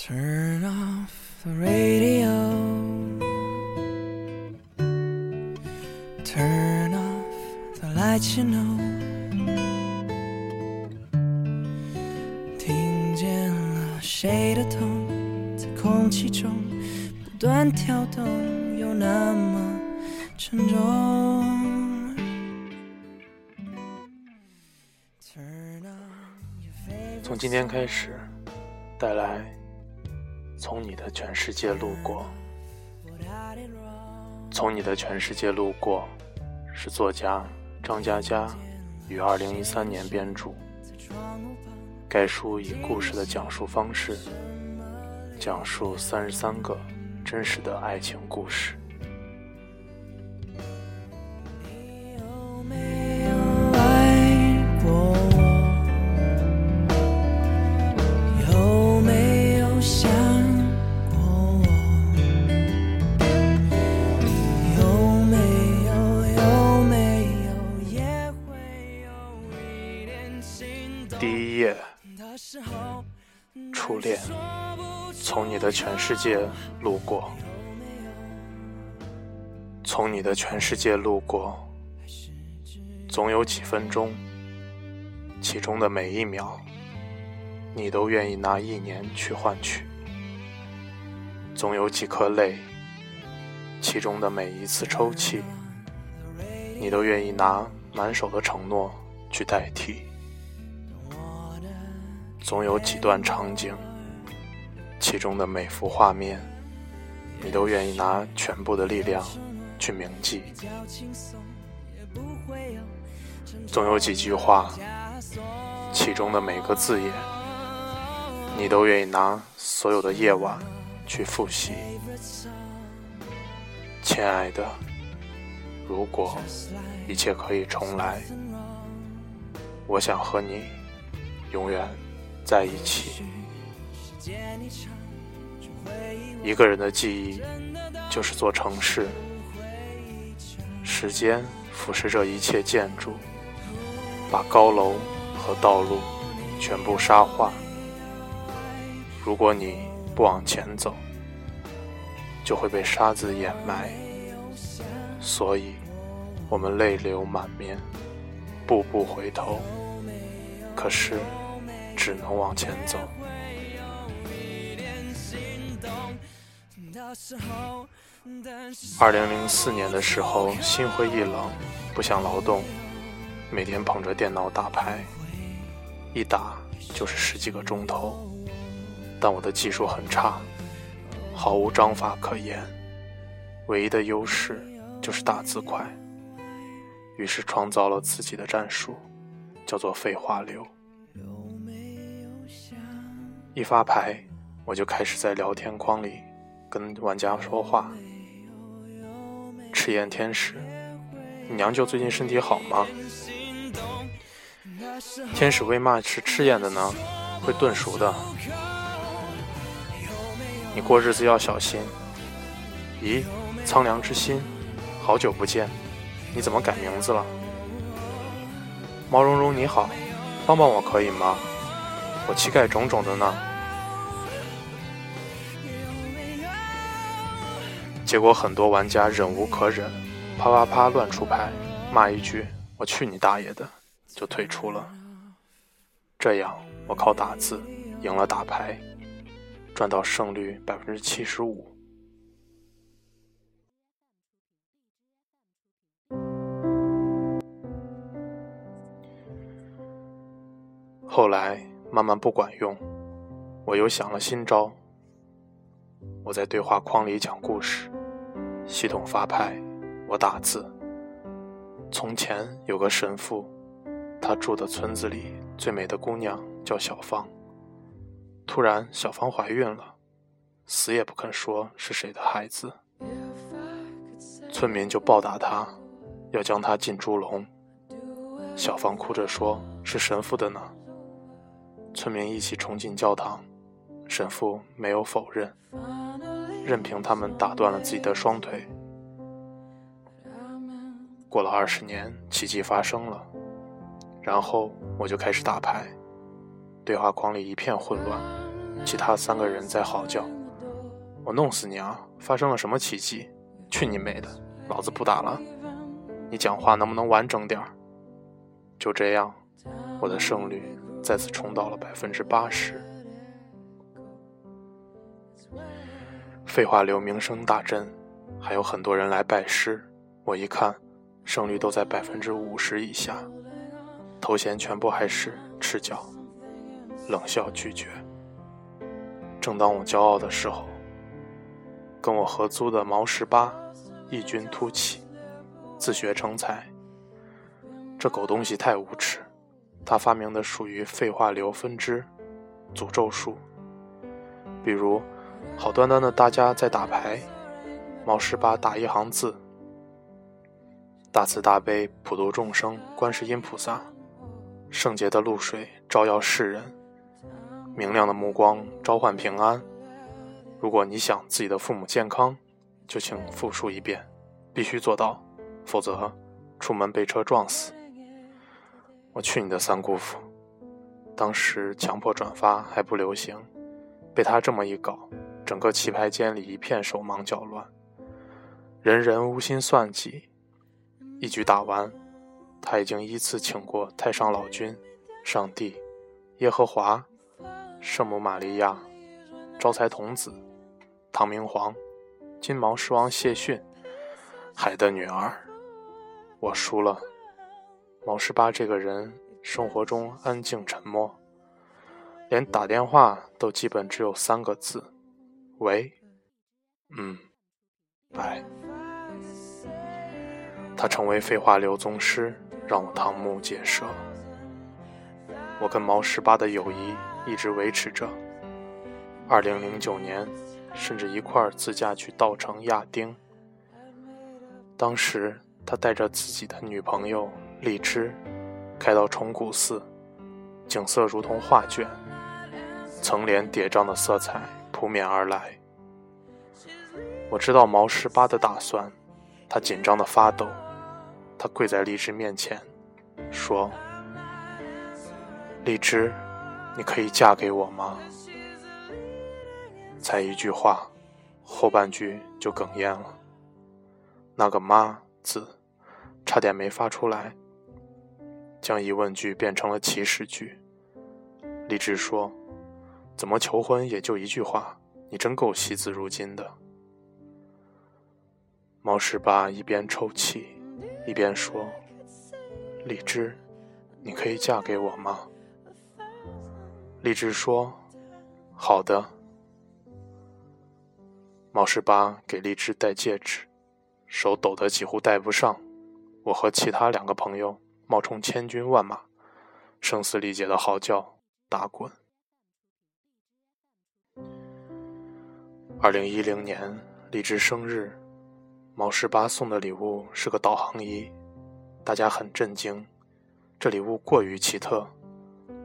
Turn off the radio. Turn off the lights, you know. 听见了谁的痛，在空气中不断跳动，又那么沉重。Turn on your favorite 从今天开始，带来从你的全世界路过。从你的全世界路过，是作家张嘉佳于二零一三年编著。该书以故事的讲述方式，讲述三十三个真实的爱情故事。全世界路过，从你的全世界路过，总有几分钟，其中的每一秒，你都愿意拿一年去换取；总有几颗泪，其中的每一次抽泣，你都愿意拿满手的承诺去代替。总有几段场景，其中的每幅画面，你都愿意拿全部的力量去铭记。总有几句话，其中的每个字眼，你都愿意拿所有的夜晚去复习。亲爱的，如果一切可以重来，我想和你永远在一起。一个人的记忆就是座城市，时间腐蚀着一切建筑，把高楼和道路全部沙化。如果你不往前走，就会被沙子掩埋。所以，我们泪流满面，步步回头。可是，只能往前走。二零零四年的时候，心灰意冷，不想劳动，每天捧着电脑打牌，一打就是十几个钟头。但我的技术很差，毫无章法可言，唯一的优势就是打字快。于是创造了自己的战术，叫做废话流。一发牌，我就开始在聊天框里跟玩家说话。赤焰天使，你娘舅最近身体好吗？天使为嘛是赤焰的呢？会炖熟的。你过日子要小心。咦，苍凉之心，好久不见，你怎么改名字了？毛茸茸你好，帮帮我可以吗？我膝盖肿肿的呢。结果很多玩家忍无可忍，啪啪啪乱出牌，骂一句“我去你大爷的”，就退出了。这样我靠打字赢了打牌，赚到胜率百分之七十五。后来慢慢不管用，我又想了新招。我在对话框里讲故事，系统发牌，我打字。从前有个神父，他住的村子里最美的姑娘叫小芳。突然，小芳怀孕了，死也不肯说是谁的孩子。村民就暴打她，要将她进猪笼。小芳哭着说：“是神父的呢。”村民一起冲进教堂，神父没有否认，任凭他们打断了自己的双腿。过了二十年，奇迹发生了，然后我就开始打牌，对话框里一片混乱，其他三个人在嚎叫：“我弄死你啊！发生了什么奇迹？去你妹的！老子不打了！你讲话能不能完整点？”就这样，我的胜率再次冲到了百分之八十。废话流名声大振，还有很多人来拜师。我一看，胜率都在百分之五十以下，头衔全部还是赤脚，冷笑拒绝。正当我骄傲的时候，跟我合租的毛十八异军突起，自学成才。这狗东西太无耻，他发明的属于废话流分支诅咒术，比如。好端端的，大家在打牌。毛十八打一行字：“大慈大悲，普度众生，观世音菩萨，圣洁的露水照耀世人，明亮的目光召唤平安。如果你想自己的父母健康，就请复述一遍，必须做到，否则出门被车撞死。”我去你的三姑父！当时强迫转发还不流行，被他这么一搞。整个棋牌间里一片手忙脚乱，人人无心算计。一局打完，他已经依次请过太上老君、上帝、耶和华、圣母玛利亚、招财童子、唐明皇、金毛狮王谢逊、海的女儿。我输了。毛十八这个人，生活中安静沉默，连打电话都基本只有三个字。喂，嗯，拜。他成为废话流宗师，让我瞠目结舌。我跟毛十八的友谊一直维持着。二零零九年，甚至一块儿自驾去稻城亚丁。当时他带着自己的女朋友荔枝，开到崇古寺，景色如同画卷，层联叠嶂的色彩。扑面而来，我知道毛十八的打算，他紧张的发抖，他跪在荔枝面前，说：“荔枝，你可以嫁给我吗？”才一句话，后半句就哽咽了，那个“妈”字差点没发出来，将疑问句变成了祈使句。荔枝说。怎么求婚也就一句话，你真够惜字如金的。毛十八一边抽泣，一边说：“荔枝，你可以嫁给我吗？”荔枝说：“好的。”毛十八给荔枝戴戒指，手抖得几乎戴不上。我和其他两个朋友冒充千军万马，声嘶力竭的嚎叫、打滚。二零一零年，荔枝生日，毛十八送的礼物是个导航仪，大家很震惊，这礼物过于奇特，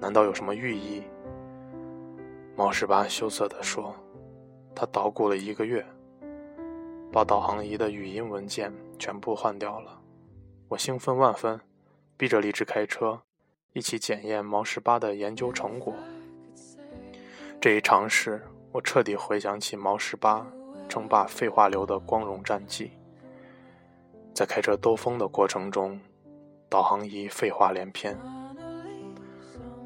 难道有什么寓意？毛十八羞涩地说：“他捣鼓了一个月，把导航仪的语音文件全部换掉了。”我兴奋万分，逼着荔枝开车，一起检验毛十八的研究成果。这一尝试。我彻底回想起毛十八称霸废话流的光荣战绩。在开车兜风的过程中，导航仪废话连篇。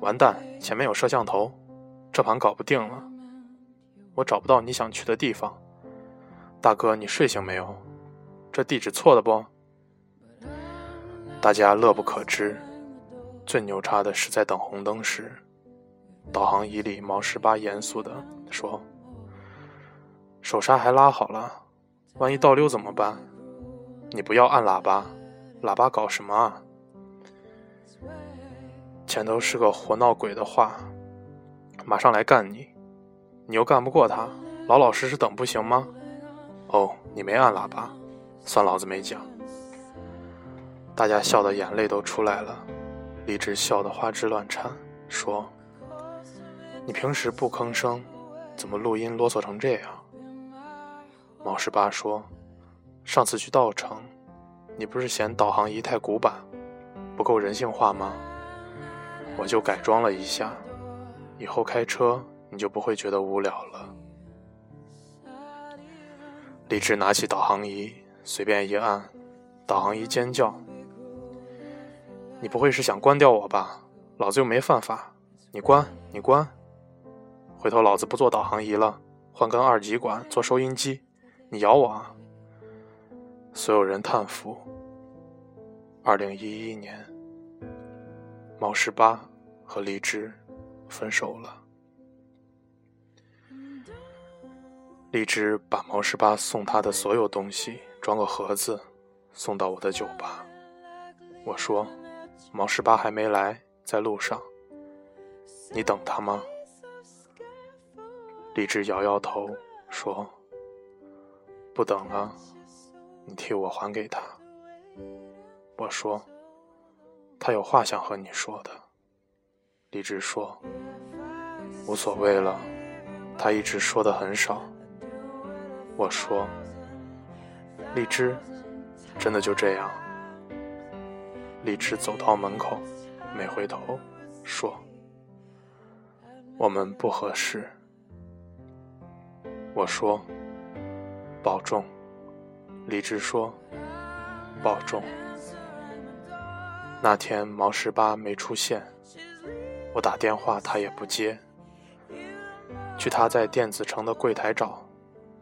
完蛋，前面有摄像头，这盘搞不定了。我找不到你想去的地方。大哥，你睡醒没有？这地址错了不？大家乐不可支。最牛叉的是在等红灯时。导航仪里，毛十八严肃的说：“手刹还拉好了，万一倒溜怎么办？你不要按喇叭，喇叭搞什么啊？前头是个活闹鬼的话，马上来干你，你又干不过他，老老实实等不行吗？哦，你没按喇叭，算老子没讲。”大家笑得眼泪都出来了，李直笑得花枝乱颤，说。你平时不吭声，怎么录音啰嗦成这样？毛十八说：“上次去稻城，你不是嫌导航仪太古板，不够人性化吗？我就改装了一下，以后开车你就不会觉得无聊了。李志拿起导航仪，随便一按，导航仪尖叫：“你不会是想关掉我吧？老子又没犯法，你关，你关！回头老子不做导航仪了，换根二极管做收音机，你咬我啊！”所有人叹服。二零一一年，毛十八和荔枝分手了。荔枝把毛十八送他的所有东西装个盒子，送到我的酒吧。我说：“毛十八还没来，在路上，你等他吗？”荔枝摇摇头说：“不等了，你替我还给他。”我说：“他有话想和你说的。”荔枝说：“无所谓了，他一直说的很少。”我说：“荔枝，真的就这样？”荔枝走到门口，没回头，说：“我们不合适。”我说：“保重。”荔枝说：“保重。”那天毛十八没出现，我打电话他也不接。去他在电子城的柜台找，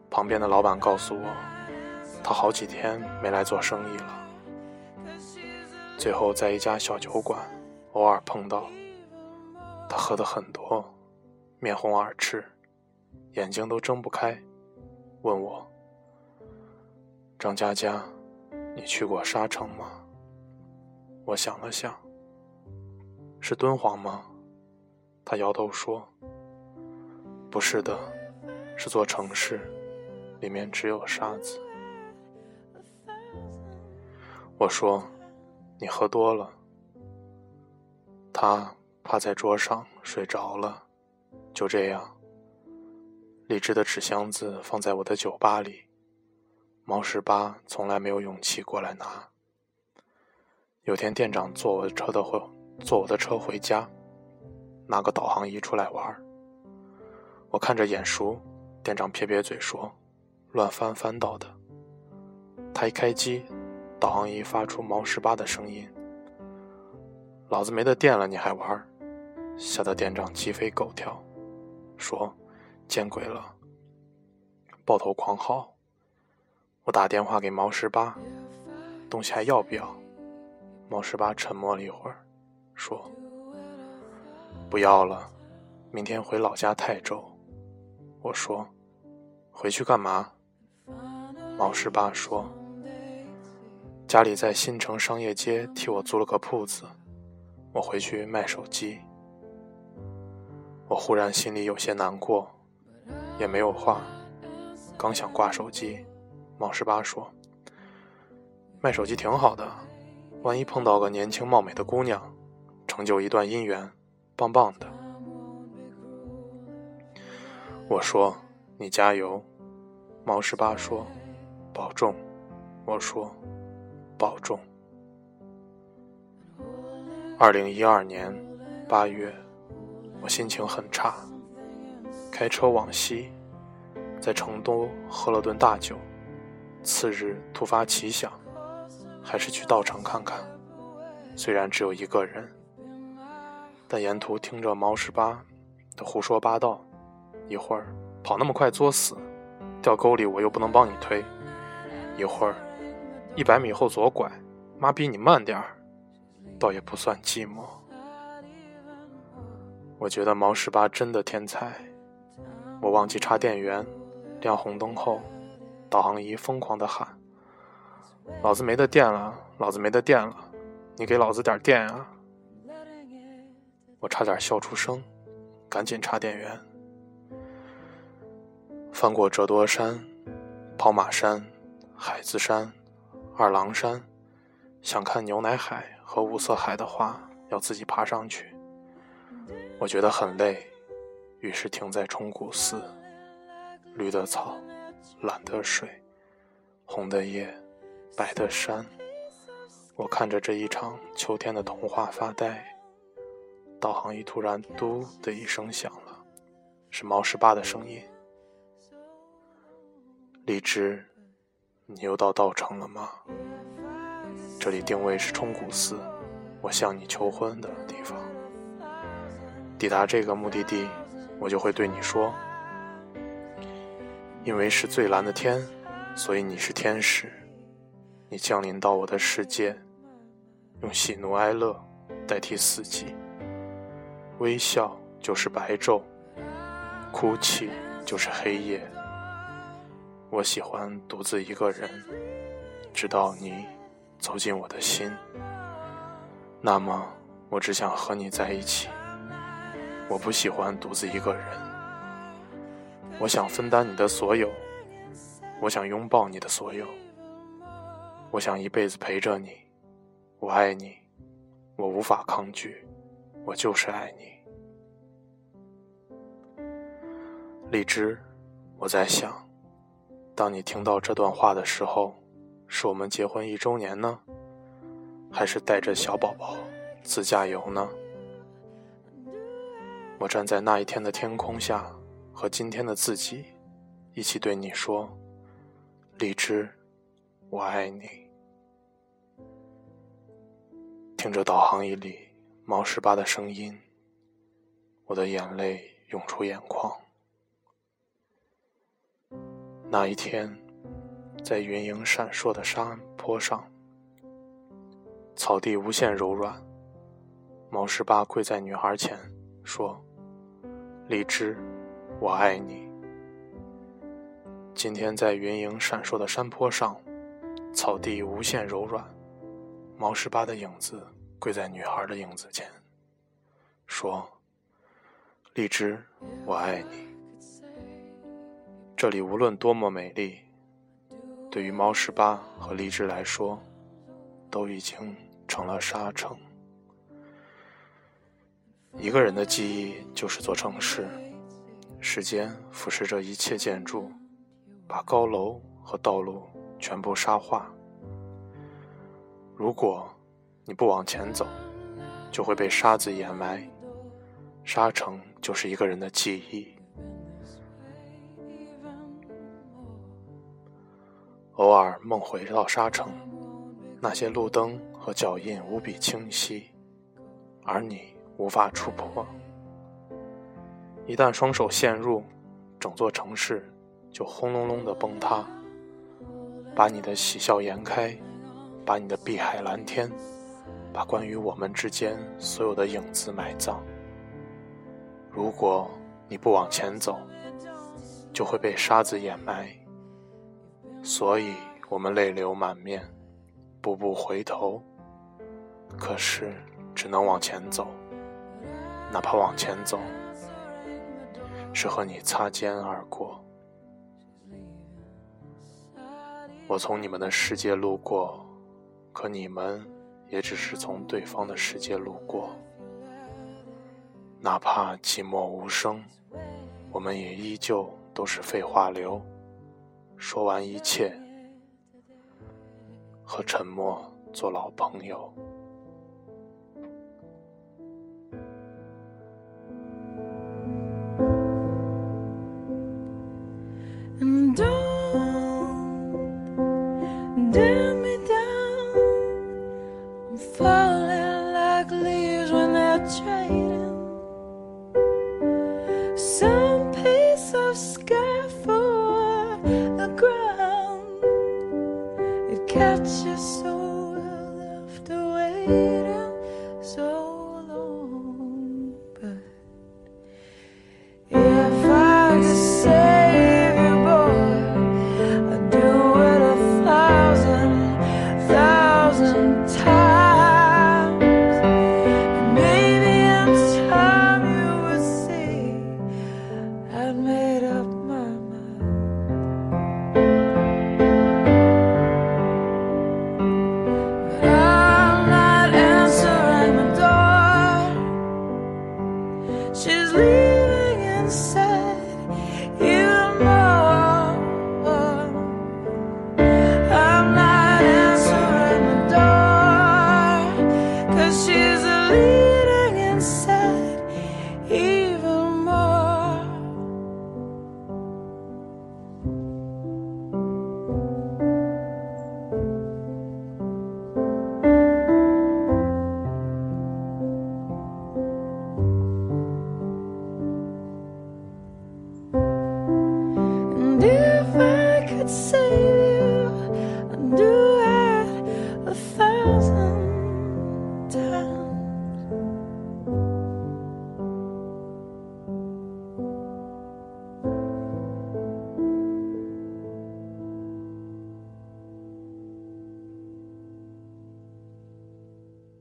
旁边的老板告诉我，他好几天没来做生意了。最后在一家小酒馆偶尔碰到，他喝的很多，面红耳赤，眼睛都睁不开，问我：“张佳佳，你去过沙城吗？”我想了想，是敦煌吗？他摇头说：“不是的，是座城市，里面只有沙子。”我说：“你喝多了。”他趴在桌上睡着了。就这样，荔枝的纸箱子放在我的酒吧里，毛十八从来没有勇气过来拿。有天店长坐我的车的回坐我的车回家，拿个导航仪出来玩我看着眼熟，店长撇撇嘴说：“乱翻翻到的。”他一开机，导航仪发出毛十八的声音：“老子没得电了，你还玩？”吓得店长鸡飞狗跳，说：“见鬼了！”抱头狂嚎。我打电话给毛十八：“东西还要不要？”毛十八沉默了一会儿，说：“不要了，明天回老家泰州。”我说：“回去干嘛？”毛十八说：“家里在新城商业街替我租了个铺子，我回去卖手机。”我忽然心里有些难过，也没有话，刚想挂手机，毛十八说：“卖手机挺好的。”万一碰到个年轻貌美的姑娘，成就一段姻缘，棒棒的。我说：“你加油。”毛十八说：“保重。”我说：“保重。”二零一二年八月，我心情很差，开车往西，在成都喝了顿大酒，次日突发奇想。还是去稻城看看，虽然只有一个人，但沿途听着毛十八的胡说八道，一会儿跑那么快作死，掉沟里我又不能帮你推，一会儿一百米后左拐，妈逼你慢点儿，倒也不算寂寞。我觉得毛十八真的天才，我忘记插电源，亮红灯后，导航仪疯狂的喊。老子没得电了，老子没得电了，你给老子点电啊！我差点笑出声，赶紧插电源。翻过折多山、跑马山、海子山、二郎山，想看牛奶海和五色海的话，要自己爬上去。我觉得很累，于是停在冲古寺。绿的草，蓝的水，红的叶。白的山，我看着这一场秋天的童话发呆。导航仪突然“嘟”的一声响了，是毛十八的声音。荔枝，你又到稻城了吗？这里定位是冲古寺，我向你求婚的地方。抵达这个目的地，我就会对你说：因为是最蓝的天，所以你是天使。你降临到我的世界，用喜怒哀乐代替四季。微笑就是白昼，哭泣就是黑夜。我喜欢独自一个人，直到你走进我的心。那么，我只想和你在一起。我不喜欢独自一个人。我想分担你的所有，我想拥抱你的所有。我想一辈子陪着你，我爱你，我无法抗拒，我就是爱你。荔枝，我在想，当你听到这段话的时候，是我们结婚一周年呢，还是带着小宝宝自驾游呢？我站在那一天的天空下，和今天的自己一起对你说：“荔枝，我爱你。”听着导航仪里毛十八的声音，我的眼泪涌出眼眶。那一天，在云影闪烁的山坡上，草地无限柔软。毛十八跪在女孩前说：“荔枝，我爱你。”今天在云影闪烁的山坡上，草地无限柔软。毛十八的影子跪在女孩的影子前，说：“荔枝，我爱你。”这里无论多么美丽，对于毛十八和荔枝来说，都已经成了沙城。一个人的记忆就是座城市，时间腐蚀着一切建筑，把高楼和道路全部沙化。如果你不往前走，就会被沙子掩埋。沙城就是一个人的记忆。偶尔梦回到沙城，那些路灯和脚印无比清晰，而你无法触碰。一旦双手陷入，整座城市就轰隆隆的崩塌，把你的喜笑颜开。把你的碧海蓝天，把关于我们之间所有的影子埋葬。如果你不往前走，就会被沙子掩埋。所以我们泪流满面，步步回头。可是只能往前走，哪怕往前走，是和你擦肩而过。我从你们的世界路过。可你们也只是从对方的世界路过，哪怕寂寞无声，我们也依旧都是废话流。说完一切，和沉默做老朋友。